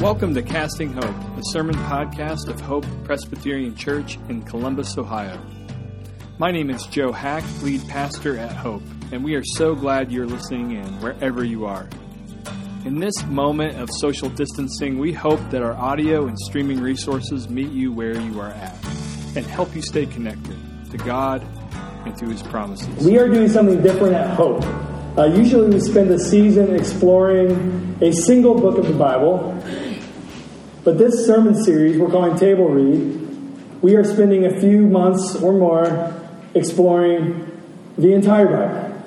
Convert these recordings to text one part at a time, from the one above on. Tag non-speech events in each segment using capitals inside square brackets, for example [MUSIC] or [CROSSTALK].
Welcome to Casting Hope, a sermon podcast of Hope Presbyterian Church in Columbus, Ohio. My name is Joe Hack, lead pastor at Hope, and we are so glad you're listening in wherever you are. In this moment of social distancing, we hope that our audio and streaming resources meet you where you are at and help you stay connected to God and to His promises. We are doing something different at Hope. Uh, usually, we spend the season exploring a single book of the Bible, but this sermon series we're calling Table Read, we are spending a few months or more exploring the entire Bible.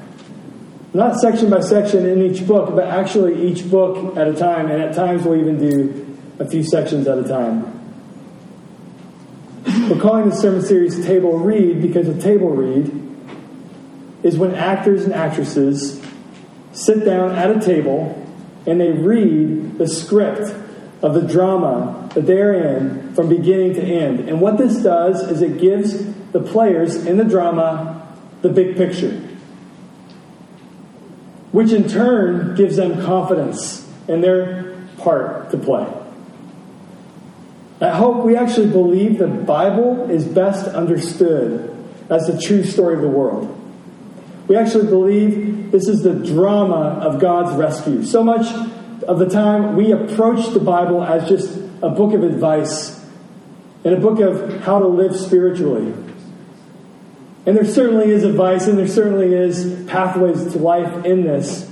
Not section by section in each book, but actually each book at a time, and at times we'll even do a few sections at a time. We're calling this sermon series Table Read because a table read is when actors and actresses sit down at a table and they read the script of the drama that they're in from beginning to end. And what this does is it gives the players in the drama the big picture, which in turn gives them confidence in their part to play. At Hope, we actually believe the Bible is best understood as the true story of the world. We actually believe this is the drama of God's rescue. So much of the time, we approach the Bible as just a book of advice and a book of how to live spiritually. And there certainly is advice and there certainly is pathways to life in this.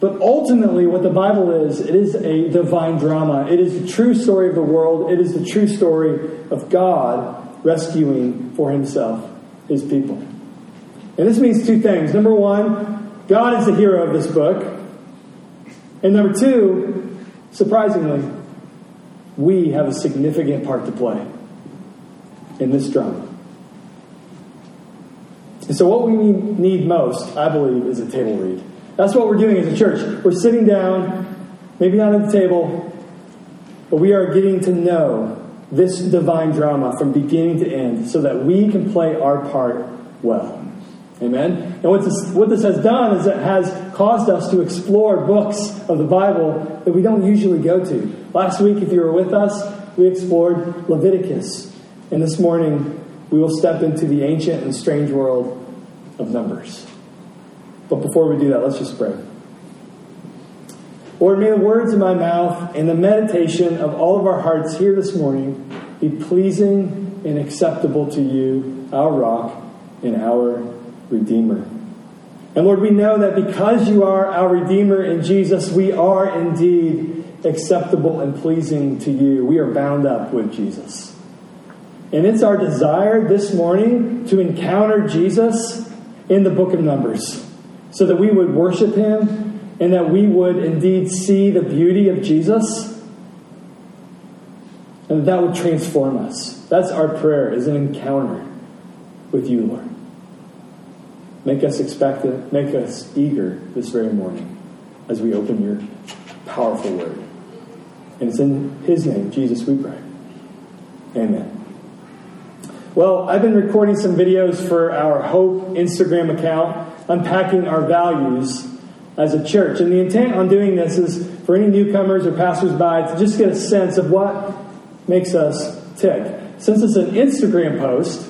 But ultimately, what the Bible is, it is a divine drama. It is the true story of the world. It is the true story of God rescuing for himself his people. And this means two things. Number one, God is the hero of this book. And number two, surprisingly, we have a significant part to play in this drama. And so, what we need most, I believe, is a table read. That's what we're doing as a church. We're sitting down, maybe not at the table, but we are getting to know this divine drama from beginning to end so that we can play our part well. Amen? And what this, what this has done is it has caused us to explore books of the Bible that we don't usually go to. Last week, if you were with us, we explored Leviticus. And this morning, we will step into the ancient and strange world of Numbers. But before we do that, let's just pray. Lord, may the words of my mouth and the meditation of all of our hearts here this morning be pleasing and acceptable to you, our rock and our Redeemer. And Lord, we know that because you are our Redeemer in Jesus, we are indeed acceptable and pleasing to you. We are bound up with Jesus. And it's our desire this morning to encounter Jesus in the book of Numbers so that we would worship him and that we would indeed see the beauty of Jesus and that would transform us. That's our prayer, is an encounter with you, Lord. Make us expectant, make us eager this very morning as we open your powerful word. And it's in his name, Jesus, we pray. Amen. Well, I've been recording some videos for our Hope Instagram account, unpacking our values as a church. And the intent on doing this is for any newcomers or passersby to just get a sense of what makes us tick. Since it's an Instagram post,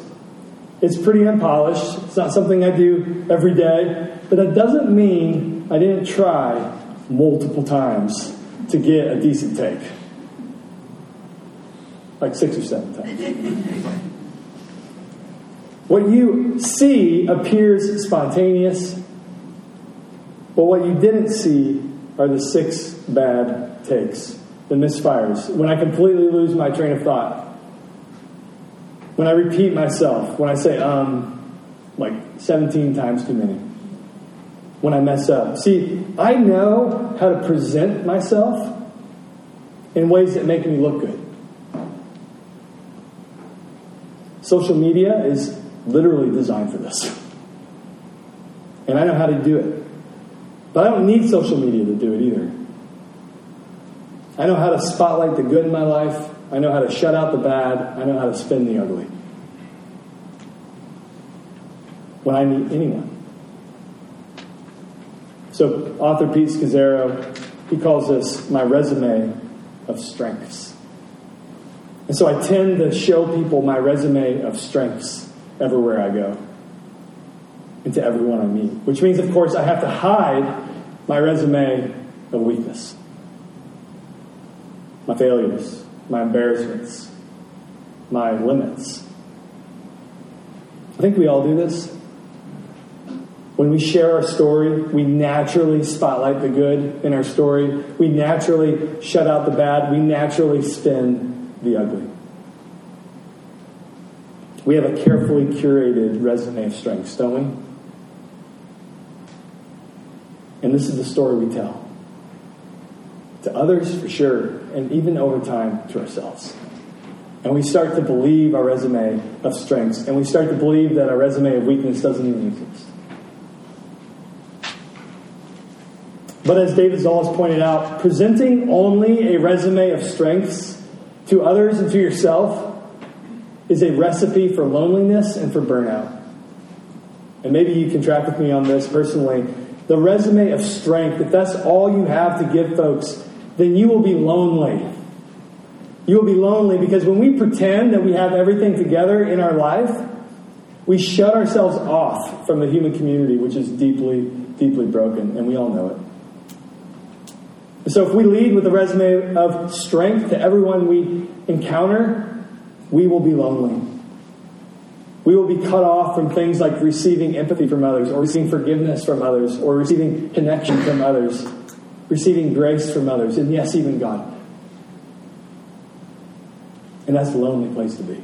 it's pretty unpolished. It's not something I do every day. But that doesn't mean I didn't try multiple times to get a decent take. Like six or seven times. what you see appears spontaneous, but what you didn't see are the six bad takes, the misfires. When I completely lose my train of thought when I repeat myself, when I say um, like 17 times too many, when I mess up. See, I know how to present myself in ways that make me look good. Social media is literally designed for this. And I know how to do it. But I don't need social media to do it either. I know how to spotlight the good in my life I know how to shut out the bad. I know how to spin the ugly. When I meet anyone. So, author Pete Scazzero, he calls this my resume of strengths. And so I tend to show people my resume of strengths everywhere I go and to everyone I meet, which means, of course, I have to hide my resume of weakness, my failures, my embarrassments, my limits. I think we all do this. When we share our story, we naturally spotlight the good in our story. We naturally shut out the bad. We naturally spin the ugly. We have a carefully curated resume of strengths, don't we? And this is the story we tell. To others, for sure, and even over time, to ourselves. And we start to believe our resume of strengths, and we start to believe that our resume of weakness doesn't even exist. But as David Zahl pointed out, presenting only a resume of strengths to others and to yourself is a recipe for loneliness and for burnout. And maybe you can track with me on this personally. The resume of strength, if that's all you have to give folks, then you will be lonely. You will be lonely because when we pretend that we have everything together in our life, we shut ourselves off from the human community, which is deeply, deeply broken, and we all know it. So if we lead with a resume of strength to everyone we encounter, we will be lonely. We will be cut off from things like receiving empathy from others, or receiving forgiveness from others, or receiving connection from others, receiving grace from others, and yes, even God. And that's a lonely place to be.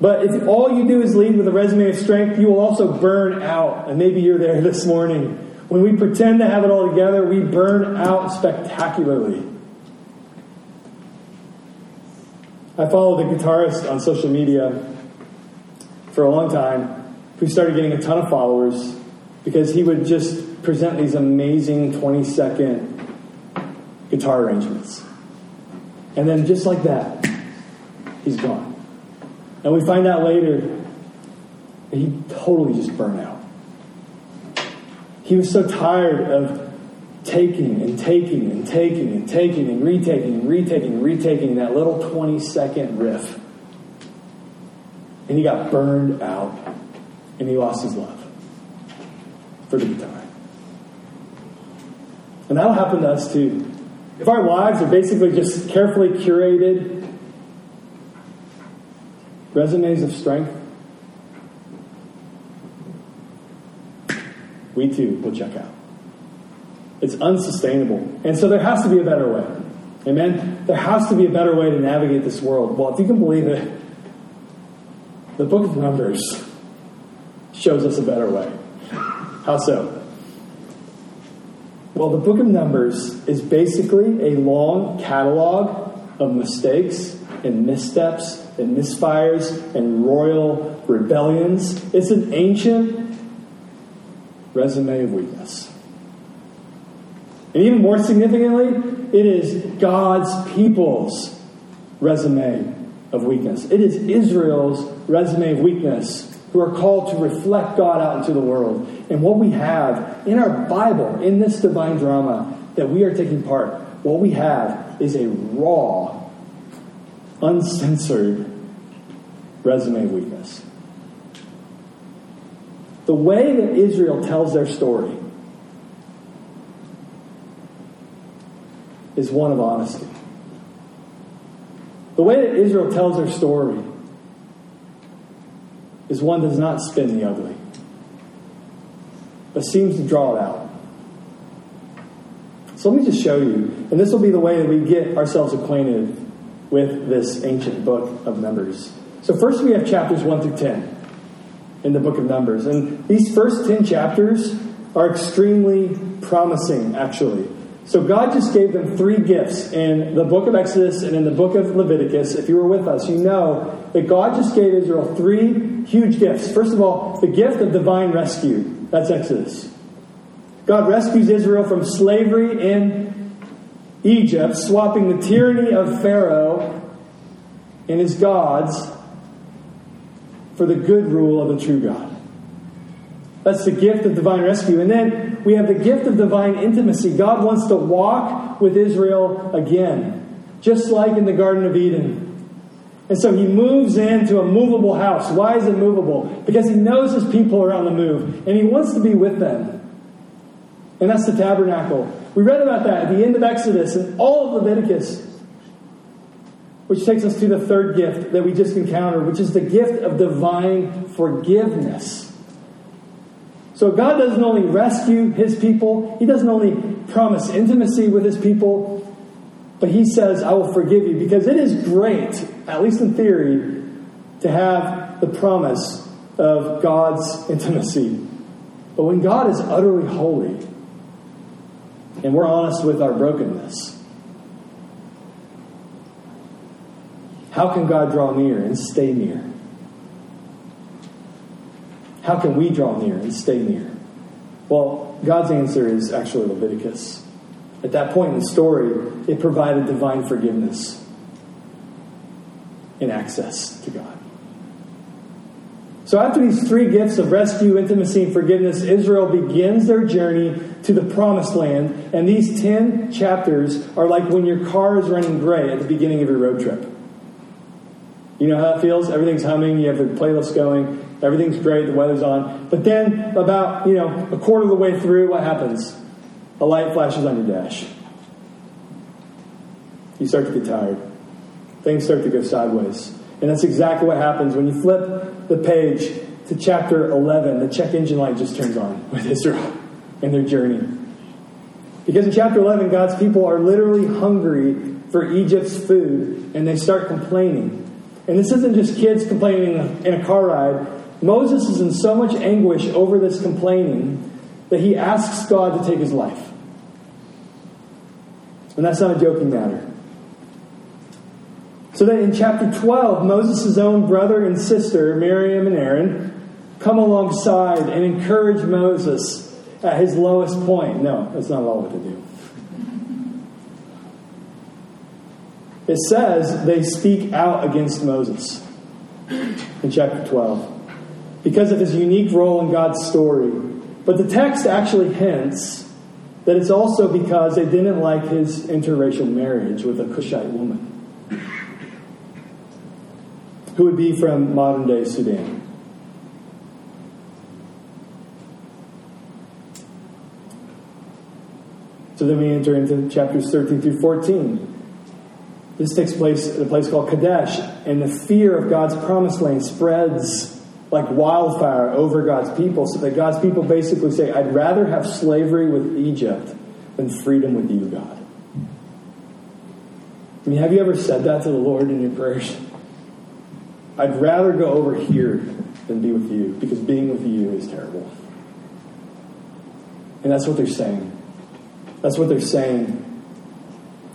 But if all you do is lead with a resume of strength, you will also burn out. And maybe you're there [LAUGHS] this morning. When we pretend to have it all together, we burn out spectacularly. I followed a guitarist on social media for a long time who started getting a ton of followers because he would just present these amazing 20 second guitar arrangements. And then just like that, he's gone. And we find out later that he totally just burned out. He was so tired of taking and taking and taking and taking and retaking and retaking and retaking that little 20 second riff. And he got burned out and he lost his love for the guitar. And that'll happen to us too. If our lives are basically just carefully curated resumes of strength, we too will check out. It's unsustainable. And so there has to be a better way. Amen? There has to be a better way to navigate this world. Well, if you can believe it, the book of Numbers shows us a better way. How so? Well, the book of Numbers is basically a long catalog of mistakes and missteps and misfires and royal rebellions. It's an ancient resume of weakness. And even more significantly, it is God's people's resume of weakness. It is Israel's resume of weakness who are called to reflect God out into the world. And what we have in our Bible, in this divine drama that we are taking part, what we have is a raw, uncensored resume of weakness. The way that Israel tells their story is one of honesty. The way that Israel tells their story is one that does not spin the ugly, but seems to draw it out. So let me just show you, and this will be the way that we get ourselves acquainted with this ancient book of Numbers. So, first we have chapters 1 through 10 in the book of Numbers. And these first 10 chapters are extremely promising, actually. So God just gave them three gifts in the book of Exodus and in the book of Leviticus. If you were with us, you know that God just gave Israel three huge gifts. First of all, the gift of divine rescue. That's Exodus. God rescues Israel from slavery in Egypt, swapping the tyranny of Pharaoh and his gods for the good rule of the true God. That's the gift of divine rescue. And then we have the gift of divine intimacy. God wants to walk with Israel again, just like in the Garden of Eden. And so he moves into a movable house. Why is it movable? Because he knows his people are on the move, and he wants to be with them. And that's the tabernacle. We read about that at the end of Exodus and all of Leviticus. Which takes us to the third gift that we just encountered, which is the gift of divine forgiveness. So God doesn't only rescue his people, he doesn't only promise intimacy with his people, but he says, I will forgive you. Because it is great, at least in theory, to have the promise of God's intimacy. But when God is utterly holy, and we're honest with our brokenness, how can God draw near and stay near? How can we draw near and stay near? Well, God's answer is actually Leviticus. At that point in the story, it provided divine forgiveness and access to God. So, after these three gifts of rescue, intimacy, and forgiveness, Israel begins their journey to the promised land. And these 10 chapters are like when your car is running gray at the beginning of your road trip. You know how it feels? Everything's humming, you have the playlist going, everything's great, the weather's on. But then, about, you know, a quarter of the way through, what happens? A light flashes on your dash. You start to get tired. Things start to go sideways. And that's exactly what happens when you flip the page to chapter 11. The check engine light just turns on with Israel and their journey. Because in chapter 11, God's people are literally hungry for Egypt's food and they start complaining. And this isn't just kids complaining in a car ride. Moses is in so much anguish over this complaining that he asks God to take his life. And that's not a joking matter. So that in chapter 12, Moses' own brother and sister, Miriam and Aaron, come alongside and encourage Moses at his lowest point. No, that's not all what they do. It says they speak out against Moses in chapter 12 because of his unique role in God's story. But the text actually hints that it's also because they didn't like his interracial marriage with a Cushite woman who would be from modern day Sudan. So then we enter into chapters 13 through 14. This takes place at a place called Kadesh, and the fear of God's promised land spreads like wildfire over God's people, so that God's people basically say, I'd rather have slavery with Egypt than freedom with you, God. I mean, have you ever said that to the Lord in your prayers? I'd rather go over here than be with you, because being with you is terrible. And that's what they're saying. That's what they're saying.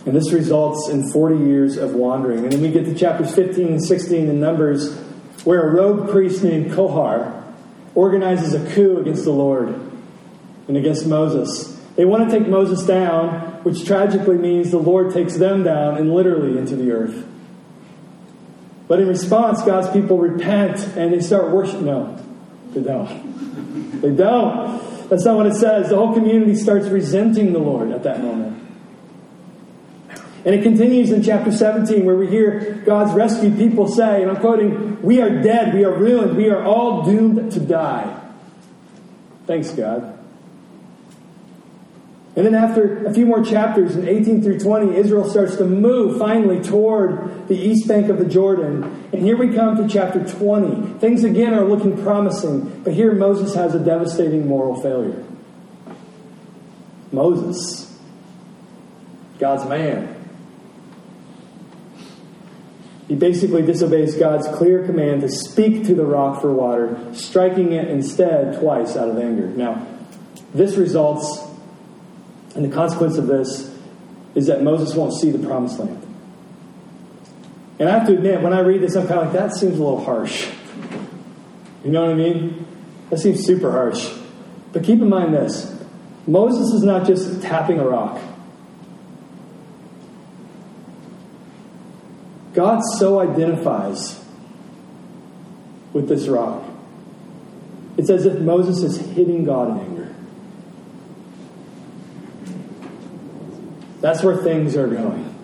And this results in 40 years of wandering. And then we get to chapters 15 and 16 in Numbers, where a rogue priest named Korah organizes a coup against the Lord and against Moses. They want to take Moses down, which tragically means the Lord takes them down and literally into the earth. But in response, God's people repent and they start worshiping. No, they don't. They don't. That's not what it says. The whole community starts resenting the Lord at that moment. And it continues in chapter 17 where we hear God's rescued people say, and I'm quoting, We are dead, we are ruined, we are all doomed to die. Thanks, God. And then after a few more chapters in 18 through 20, Israel starts to move finally toward the east bank of the Jordan. And here we come to chapter 20. Things again are looking promising, but here Moses has a devastating moral failure. Moses, God's man, he basically disobeys God's clear command to speak to the rock for water, striking it instead twice out of anger. Now, this results, and the consequence of this is that Moses won't see the promised land. And I have to admit, when I read this, I'm kind of like, that seems a little harsh. You know what I mean? That seems super harsh. But keep in mind this Moses is not just tapping a rock. God so identifies with this rock It's as if Moses is hitting God in anger. That's where things are going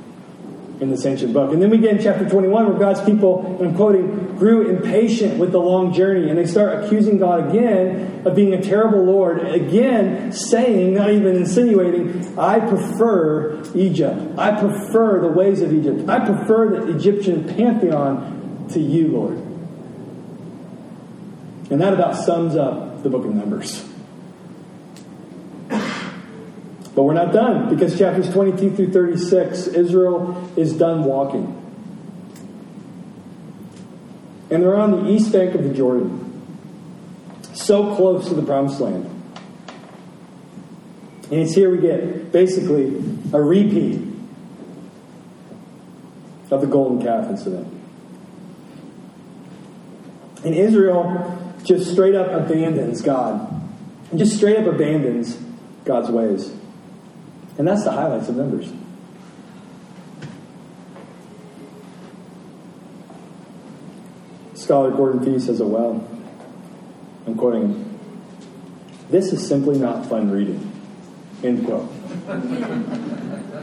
in this ancient book. And then we get in chapter 21 where God's people, and I'm quoting, grew impatient with the long journey and they start accusing God again of being a terrible Lord, again saying, not even insinuating, I prefer Egypt. I prefer the ways of Egypt. I prefer the Egyptian pantheon to you, Lord. And that about sums up the book of Numbers. But we're not done because chapters 22 through 36, Israel is done walking. And they're on the east bank of the Jordan, so close to the promised land. And it's here we get basically a repeat of the golden calf incident. And Israel just straight up abandons God. And just straight up abandons God's ways. And that's the highlights of Numbers. Scholar Gordon Fee says it well. I'm quoting. This is simply not fun reading. End quote. [LAUGHS]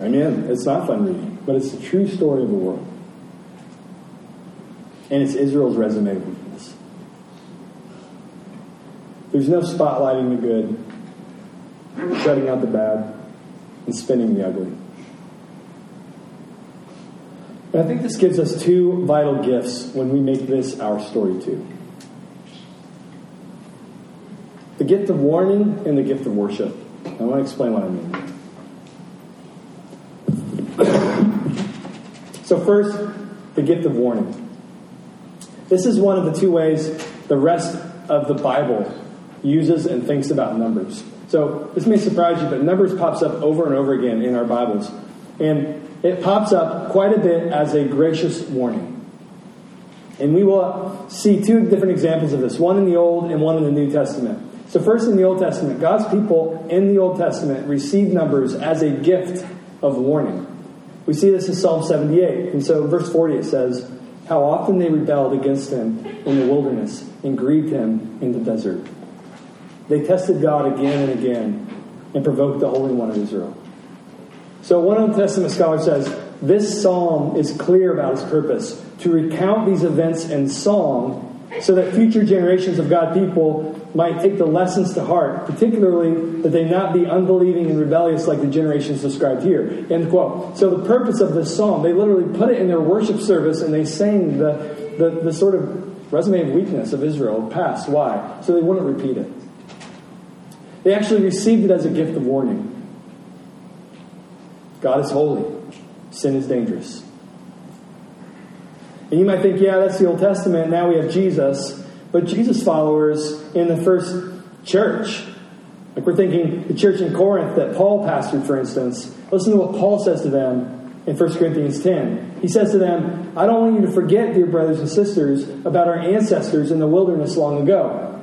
I mean, it's not fun reading, but it's the true story of the world. And it's Israel's resume there's no spotlighting the good, shutting out the bad, and spinning the ugly. And I think this gives us two vital gifts when we make this our story too. The gift of warning and the gift of worship. I want to explain what I mean. so, first, the gift of warning. This is one of the two ways the rest of the Bible uses and thinks about numbers. So this may surprise you, but numbers pops up over and over again in our Bibles. And it pops up quite a bit as a gracious warning. And we will see two different examples of this one in the Old and one in the New Testament. So, first in the Old Testament, God's people in the Old Testament received numbers as a gift of warning. We see this in Psalm 78. And so, verse 40, it says, How often they rebelled against him in the wilderness and grieved him in the desert. They tested God again and again and provoked the Holy One of Israel. So, one Old Testament scholar says this psalm is clear about its purpose to recount these events in song so that future generations of God people might take the lessons to heart, particularly that they not be unbelieving and rebellious like the generations described here. End quote. So the purpose of this psalm, they literally put it in their worship service and they sang the, the, the sort of resume of weakness of Israel past. Why? So they wouldn't repeat it. They actually received it as a gift of warning. God is holy, sin is dangerous. And you might think, yeah, that's the Old Testament. Now we have Jesus. But Jesus' followers in the first church, like we're thinking the church in Corinth that Paul pastored, for instance, listen to what Paul says to them in 1 Corinthians 10. He says to them, I don't want you to forget, dear brothers and sisters, about our ancestors in the wilderness long ago.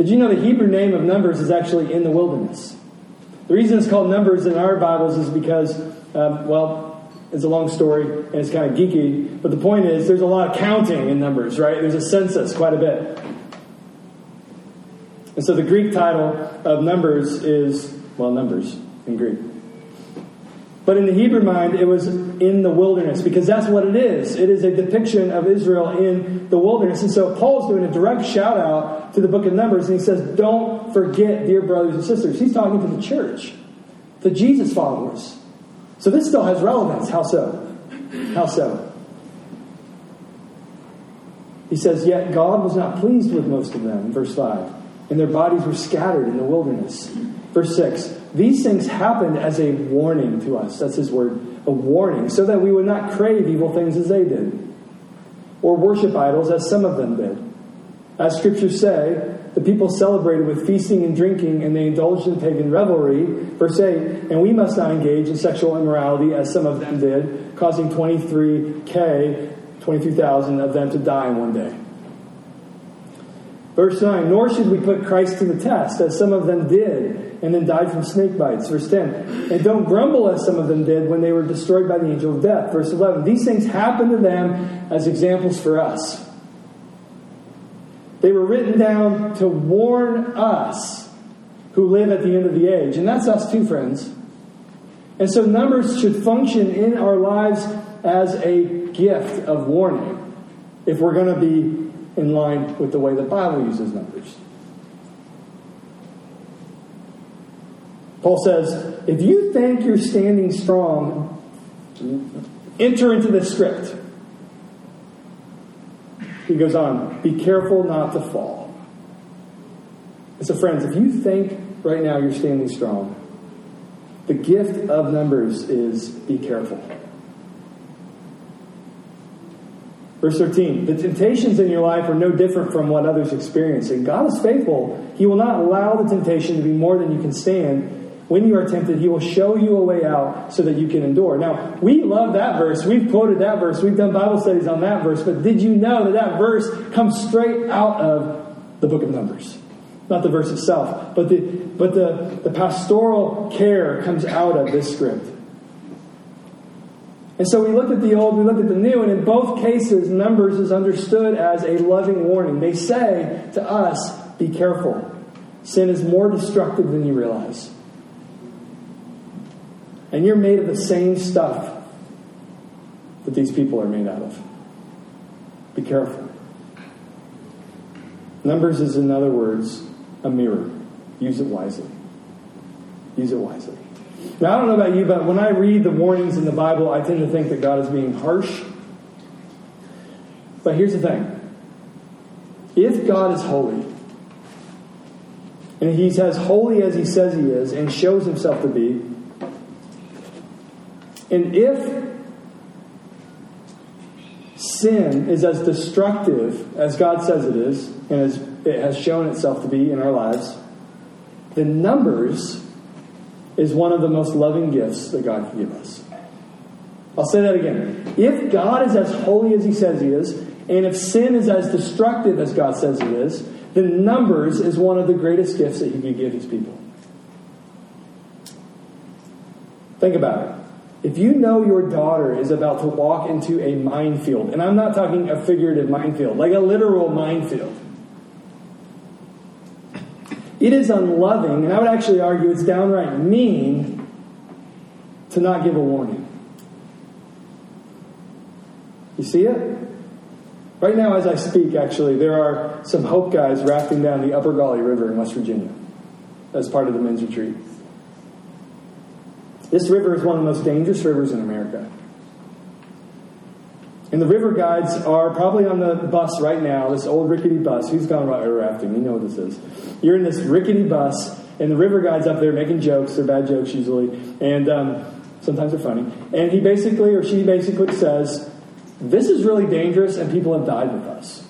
Did you know the Hebrew name of Numbers is actually in the wilderness? The reason it's called Numbers in our Bibles is because, um, well, it's a long story and it's kind of geeky, but the point is there's a lot of counting in Numbers, right? There's a census quite a bit. And so the Greek title of Numbers is, well, Numbers in Greek. But in the Hebrew mind, it was in the wilderness because that's what it is. It is a depiction of Israel in the wilderness. And so Paul's doing a direct shout out to the book of Numbers and he says, Don't forget, dear brothers and sisters. He's talking to the church, the Jesus followers. So this still has relevance. How so? How so? He says, Yet God was not pleased with most of them, verse 5, and their bodies were scattered in the wilderness. Verse 6 these things happened as a warning to us. That's his word, a warning, so that we would not crave evil things as they did, or worship idols as some of them did. As scriptures say, the people celebrated with feasting and drinking, and they indulged in pagan revelry. Verse 8, and we must not engage in sexual immorality as some of them did, causing 23K, 23,000 of them to die in one day. Verse 9, nor should we put Christ to the test, as some of them did, and then died from snake bites. Verse 10, and don't grumble as some of them did when they were destroyed by the angel of death. Verse 11, these things happened to them as examples for us. They were written down to warn us who live at the end of the age. And that's us too, friends. And so numbers should function in our lives as a gift of warning if we're going to be in line with the way the Bible uses numbers. Paul says, if you think you're standing strong, enter into the script. He goes on, be careful not to fall. And so, friends, if you think right now you're standing strong, the gift of numbers is be careful. Verse 13, the temptations in your life are no different from what others experience. And God is faithful. He will not allow the temptation to be more than you can stand. When you are tempted, He will show you a way out so that you can endure. Now, we love that verse. We've quoted that verse. We've done Bible studies on that verse. But did you know that that verse comes straight out of the book of Numbers? Not the verse itself, but the, but the, the pastoral care comes out of this script. And so we looked at the old, we looked at the new, and in both cases, Numbers is understood as a loving warning. They say to us, be careful. Sin is more destructive than you realize. And you're made of the same stuff that these people are made out of. Be careful. Numbers is, in other words, a mirror. Use it wisely. Use it wisely. Now, I don't know about you, but when I read the warnings in the Bible, I tend to think that God is being harsh. But here's the thing if God is holy, and He's as holy as He says He is and shows Himself to be, and if sin is as destructive as God says it is, and as it has shown itself to be in our lives, then numbers is one of the most loving gifts that God can give us. I'll say that again. If God is as holy as He says He is, and if sin is as destructive as God says it is, then numbers is one of the greatest gifts that He can give His people. Think about it. If you know your daughter is about to walk into a minefield, and I'm not talking a figurative minefield, like a literal minefield, it is unloving, and I would actually argue it's downright mean to not give a warning. You see it? Right now, as I speak, actually, there are some Hope guys rafting down the Upper Gauley River in West Virginia as part of the men's retreat. This river is one of the most dangerous rivers in America. And the river guides are probably on the bus right now, this old rickety bus. Who's gone river rafting? You know what this is. You're in this rickety bus, and the river guide's up there making jokes. They're bad jokes usually, and um, sometimes they're funny. And he basically, or she basically says, This is really dangerous, and people have died with us.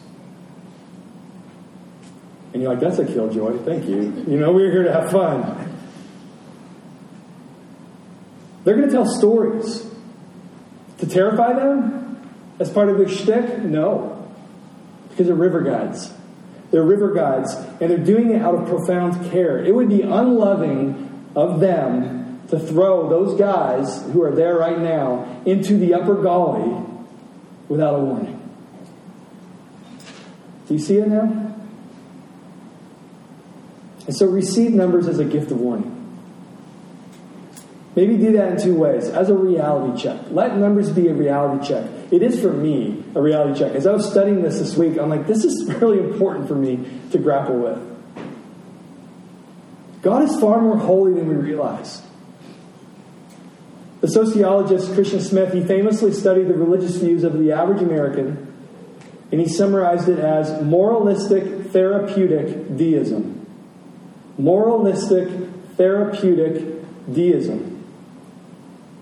And you're like, That's a killjoy. Thank you. You know, we're here to have fun. They're going to tell stories to terrify them as part of their shtick? No. Because they're river guides. They're river guides, and they're doing it out of profound care. It would be unloving of them to throw those guys who are there right now into the upper Gauley without a warning. Do you see it now? And so receive numbers as a gift of warning. Maybe do that in two ways. As a reality check. Let numbers be a reality check. It is for me a reality check. As I was studying this this week, I'm like, this is [LAUGHS] really important for me to grapple with. God is far more holy than we realize. The sociologist Christian Smith, he famously studied the religious views of the average American, and he summarized it as moralistic therapeutic deism. Moralistic therapeutic deism.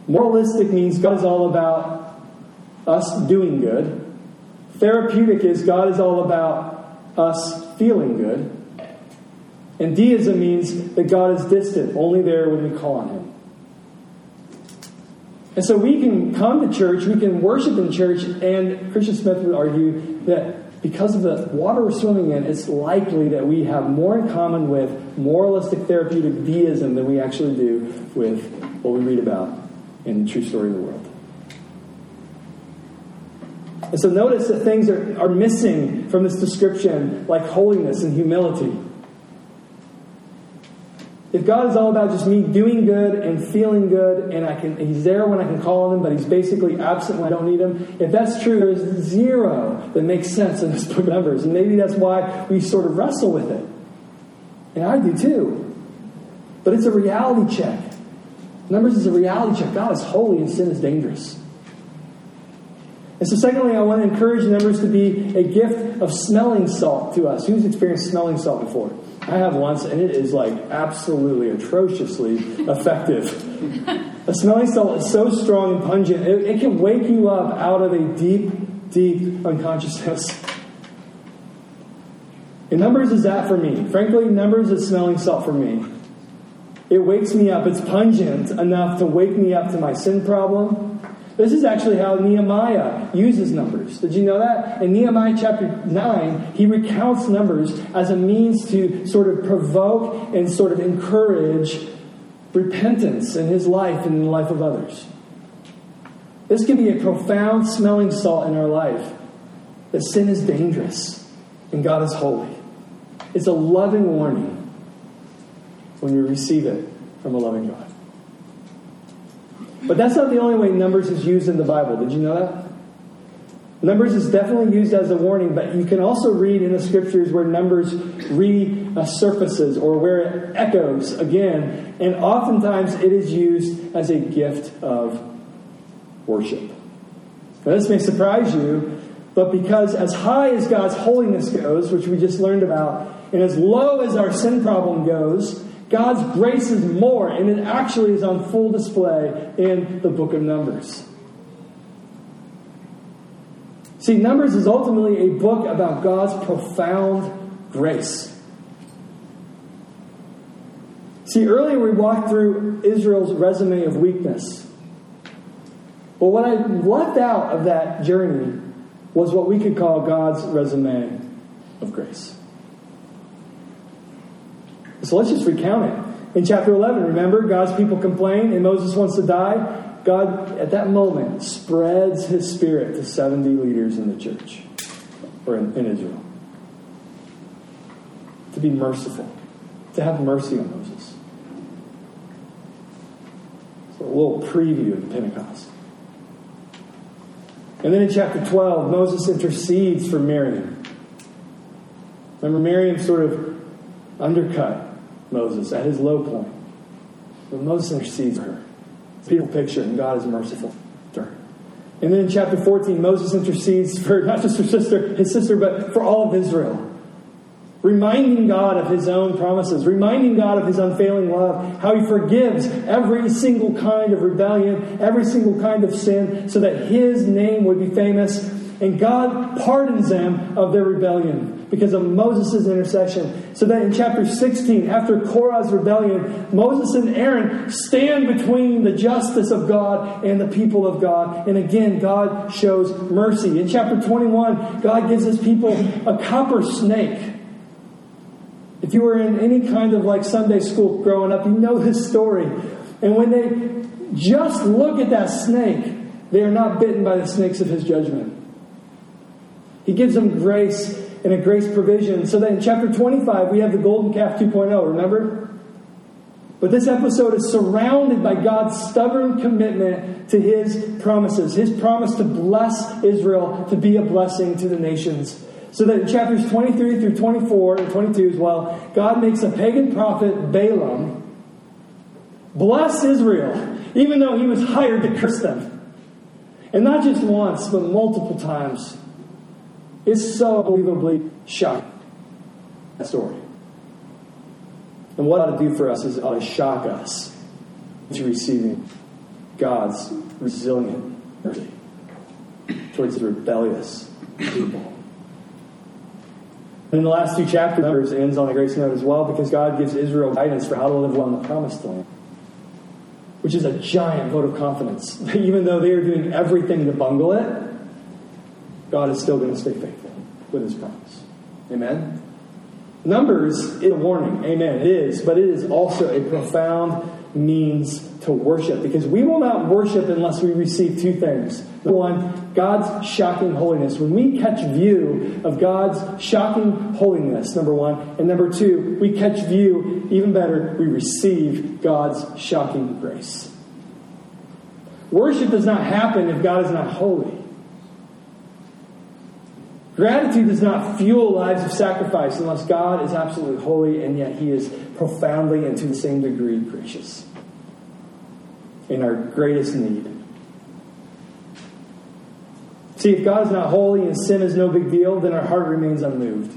Moralistic means God is all about us doing good. Therapeutic is God is all about us feeling good. And deism means that God is distant, only there when we call on Him. And so we can come to church, we can worship in church, and Christian Smith would argue that because of the water we're swimming in, it's likely that we have more in common with moralistic therapeutic deism than we actually do with what we read about in the true story of the world. And so notice that things are, are missing from this description, like holiness and humility. If God is all about just me doing good and feeling good, and I can, He's there when I can call on Him, but He's basically absent when I don't need Him, if that's true, there's zero that makes sense in this book of Numbers. And maybe that's why we sort of wrestle with it. And I do too. But it's a reality check. Numbers is a reality check. God is holy and sin is dangerous. And so, secondly, I want to encourage Numbers to be a gift of smelling salt to us. Who's experienced smelling salt before? I have once, and it is like absolutely atrociously [LAUGHS] effective. a smelling salt is so strong and pungent, it, it can wake you up out of a deep, deep unconsciousness. And Numbers is that for me. Frankly, Numbers is smelling salt for me. It wakes me up. It's pungent enough to wake me up to my sin problem this is actually how Nehemiah uses numbers. Did you know that? In Nehemiah chapter 9, he recounts numbers as a means to sort of provoke and sort of encourage repentance in his life and in the life of others. This can be a profound smelling salt in our life that sin is dangerous and God is holy. It's a loving warning when we receive it from a loving God. But that's not the only way Numbers is used in the Bible. Did you know that? Numbers is definitely used as a warning, but you can also read in the scriptures where Numbers resurfaces uh, or where it echoes again, and oftentimes it is used as a gift of worship. Now, this may surprise you, but because as high as God's holiness goes, which we just learned about, and as low as our sin problem goes, God's grace is more, and it actually is on full display in the book of Numbers. See, Numbers is ultimately a book about God's profound grace. See, earlier we walked through Israel's resume of weakness. But what I left out of that journey was what we could call God's resume of grace. So let's just recount it. In chapter 11, remember, God's people complain and Moses wants to die. God, at that moment, spreads his spirit to 70 leaders in the church or in, in Israel to be merciful, to have mercy on Moses. So a little preview of Pentecost. And then in chapter 12, Moses intercedes for Miriam. Remember, Miriam sort of undercut Moses at his low point. But Moses intercedes her. It's a beautiful picture, and God is merciful to her. And then in chapter 14, Moses intercedes for [LAUGHS] not just her sister, his sister, but for all of Israel. Reminding God of his own promises, reminding God of his unfailing love, how he forgives every single kind of rebellion, every single kind of sin, so that his name would be famous. And God pardons them of their rebellion because of Moses' intercession. So that in chapter 16, after Korah's rebellion, Moses and Aaron stand between the justice of God and the people of God. And again, God shows mercy. In chapter 21, God gives his people a copper snake. If you were in any kind of like Sunday school growing up, you know this story. And when they just look at that snake, they are not bitten by the snakes of his judgment. He gives them grace and a grace provision. So that in chapter 25, we have the golden calf 2.0, remember? But this episode is surrounded by God's stubborn commitment to his promises, his promise to bless Israel, to be a blessing to the nations. So that in chapters 23 through 24 and 22 as well, God makes a pagan prophet, Balaam, bless Israel, even though he was hired to curse them. And not just once, but multiple times. It's so unbelievably shocking, that story. And what it ought to do for us is ought to shock us into receiving God's resilient mercy towards the rebellious people. And in the last two chapters ends on a grace note as well because God gives Israel guidance for how to live well in the promised land. Which is a giant vote of confidence. [LAUGHS] Even though they are doing everything to bungle it, God is still going to stay faithful. with his promise. Amen? Numbers is a warning. Amen. It is. But it is also a profound means to worship because we will not worship unless we receive two things. One, God's shocking holiness. When we catch view of God's shocking holiness, number one, and number two, we catch view, even better, we receive God's shocking grace. Worship does not happen if God is not holy. Gratitude does not fuel lives of sacrifice unless God is absolutely holy and yet He is profoundly and to the same degree gracious in our greatest need. See, if God is not holy and sin is no big deal, then our heart remains unmoved.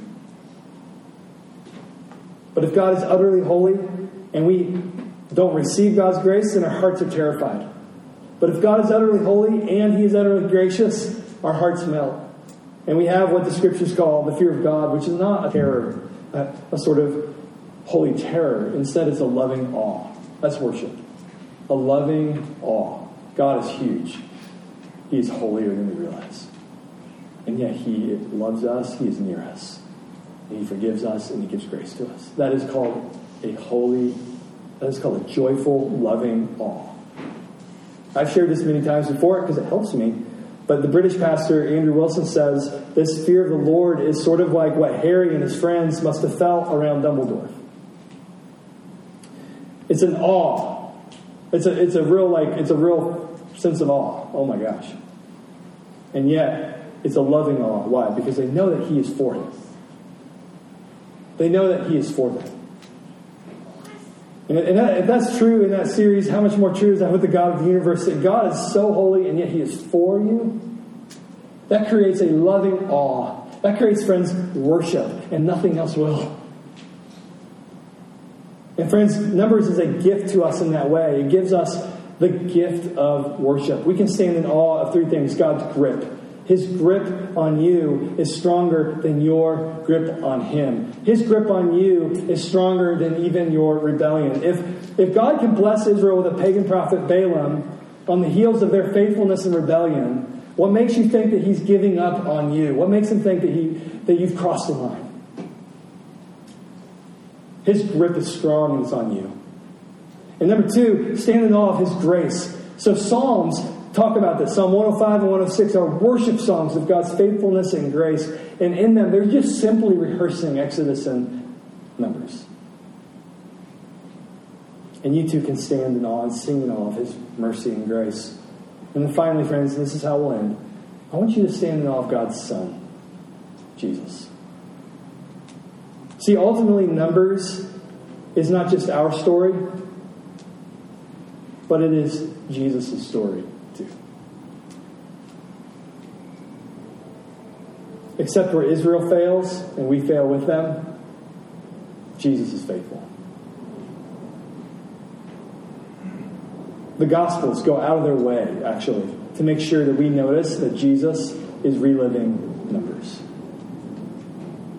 But if God is utterly holy and we don't receive God's grace, then our hearts are terrified. But if God is utterly holy and He is utterly gracious, our hearts melt. And we have what the scriptures call the fear of God, which is not a terror, a, a sort of holy terror. Instead, it's a loving awe. That's worship. A loving awe. God is huge. He is holier than we realize. And yet, He loves us, He is near us. And He forgives us, and He gives grace to us. That is called a holy, that is called a joyful, loving awe. I've shared this many times before because it helps me. But the British pastor, Andrew Wilson, says this fear of the Lord is sort of like what Harry and his friends must have felt around Dumbledore. It's an awe. It's a, it's a real, like, it's a real sense of awe. Oh my gosh. And yet, it's a loving awe. Why? Because they know that he is for them. They know that he is for them. And if that's true in that series, how much more true is that with the God of the universe? That God is so holy and yet He is for you? That creates a loving awe. That creates, friends, worship, and nothing else will. And, friends, Numbers is a gift to us in that way. It gives us the gift of worship. We can stand in awe of three things God's grip, his grip on you is stronger than your grip on him. His grip on you is stronger than even your rebellion. If, if God can bless Israel with a pagan prophet Balaam on the heels of their faithfulness and rebellion, what makes you think that he's giving up on you? What makes him think that, he, that you've crossed the line? His grip is strong and it's on you. And number two, stand in awe of his grace. So Psalms talk about this. Psalm 105 and 106 are worship songs of God's faithfulness and grace. And in them, they're just simply rehearsing Exodus and Numbers. And you too can stand in awe and sing in awe of His mercy and grace. And then finally, friends, this is how we'll end. I want you to stand in awe of God's Son, Jesus. See, ultimately, Numbers is not just our story, but it is Jesus' story. Except where Israel fails and we fail with them, Jesus is faithful. The Gospels go out of their way, actually, to make sure that we notice that Jesus is reliving numbers.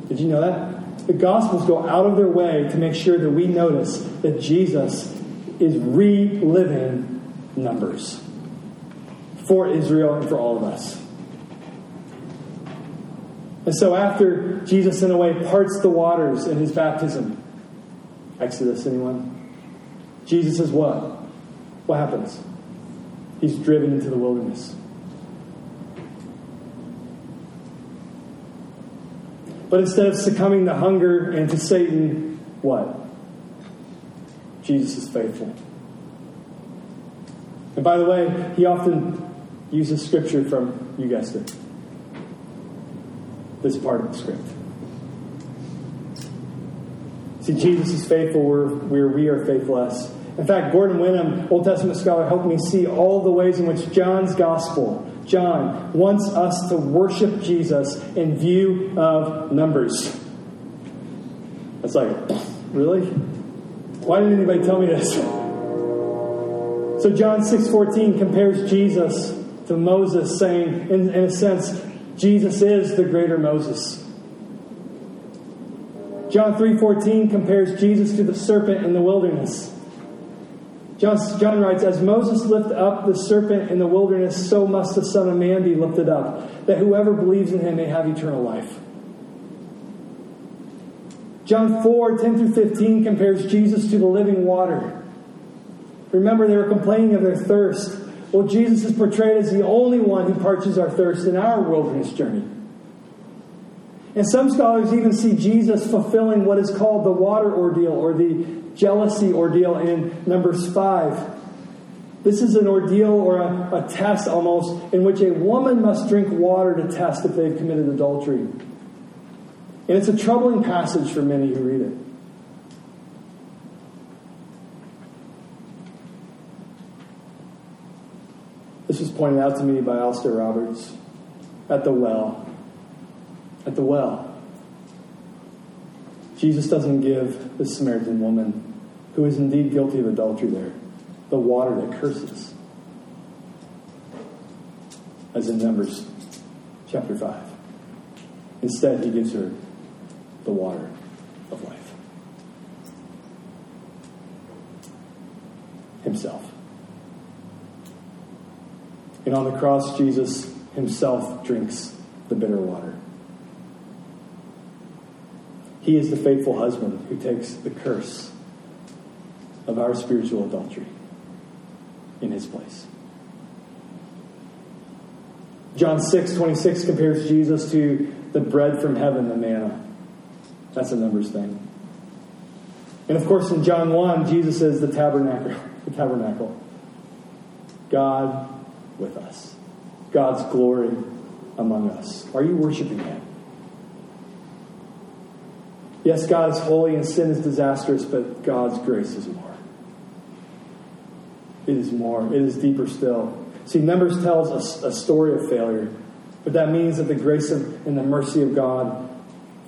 Did you know that? The Gospels go out of their way to make sure that we notice that Jesus is reliving numbers for Israel and for all of us. And so, after Jesus, in a way, parts the waters in his baptism, Exodus, anyone? Jesus is what? What happens? He's driven into the wilderness. But instead of succumbing to hunger and to Satan, what? Jesus is faithful. And by the way, he often uses scripture from, you guessed it, this part of the script. See, Jesus is faithful where, we are faithless. In fact, Gordon Wenham, Old Testament scholar, helped me see all the ways in which John's gospel, John, wants us to worship Jesus in view of numbers. That's like, really? Why didn't anybody tell me this? So John 6.14 compares Jesus to Moses, saying, in, in a sense, Jesus is the greater Moses. John 3:14 compares Jesus to the serpent in the wilderness. John, writes, As Moses lifted up the serpent in the wilderness, so must the Son of Man be lifted up, that whoever believes in him may have eternal life. John 4 10 through 15 compares Jesus to the living water. Remember, they were complaining of their thirst. Well, Jesus is portrayed as the only one who parches our thirst in our wilderness journey. And some scholars even see Jesus fulfilling what is called the water ordeal or the jealousy ordeal in Numbers 5. This is an ordeal or a, a, test almost in which a woman must drink water to test if they've committed adultery. And it's a troubling passage for many who read it. Was pointed out to me by Alastair Roberts at the well. At the well. Jesus doesn't give the Samaritan woman, who is indeed guilty of adultery there, the water that curses, as in Numbers chapter 5. Instead, he gives her the water of life. Himself. And on the cross, Jesus himself drinks the bitter water. He is the faithful husband who takes the curse of our spiritual adultery in his place. John 6 26 compares Jesus to the bread from heaven, the manna. That's a numbers thing. And of course, in John 1, Jesus is the tabernacle. [LAUGHS] The tabernacle. God with us. God's glory among us. Are you worshiping Him? Yes, God is holy and sin is disastrous, but God's grace is more. It is more. It is deeper still. See, Numbers tells us a story of failure, but that means that the grace of, and the mercy of God,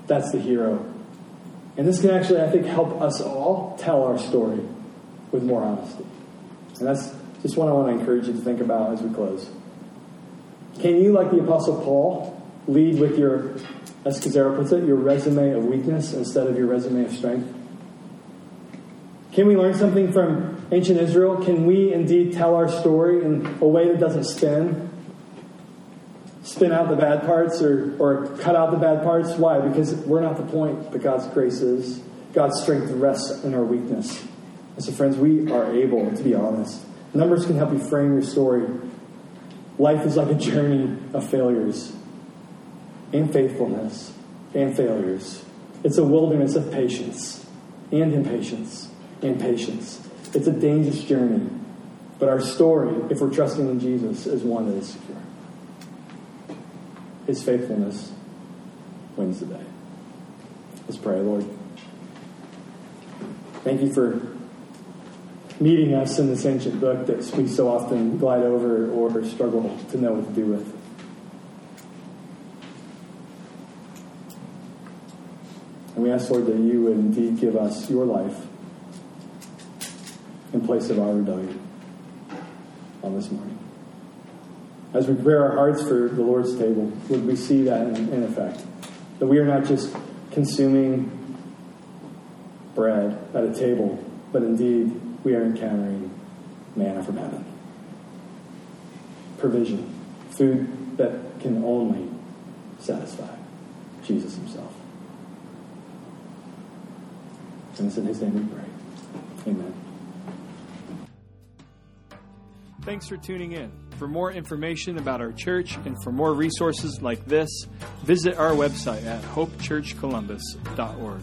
that's the hero. And this can actually, I think, help us all tell our story with more honesty. And that's just one I want to encourage you to think about as we close. Can you, like the Apostle Paul, lead with your as Scazzero puts it, your resume of weakness instead of your resume of strength? Can we learn something from ancient Israel? Can we indeed tell our story in a way that doesn't spin? Spin out the bad parts or, or cut out the bad parts? Why? Because we're not the point, but God's grace is. God's strength rests in our weakness. And so, friends, we are able to be honest. Numbers can help you frame your story. Life is like a journey of failures and faithfulness and failures. It's a wilderness of patience and impatience and patience. It's a dangerous journey. But our story, if we're trusting in Jesus, is one that is secure. His faithfulness wins the day. Let's pray, Lord. Thank you for meeting us in this ancient book that we so often glide over or struggle to know what to do with. And we ask, Lord, that you would indeed give us your life in place of our rebellion on this morning. As we prepare our hearts for the Lord's table, would we see that in, in effect? That we are not just consuming bread at a table, but indeed we are encountering manna from heaven. Provision, food that can only satisfy Jesus himself. And it's in his name we pray. Amen. Thanks for tuning in. For more information about our church and for more resources like this, visit our website at hopechurchcolumbus.org.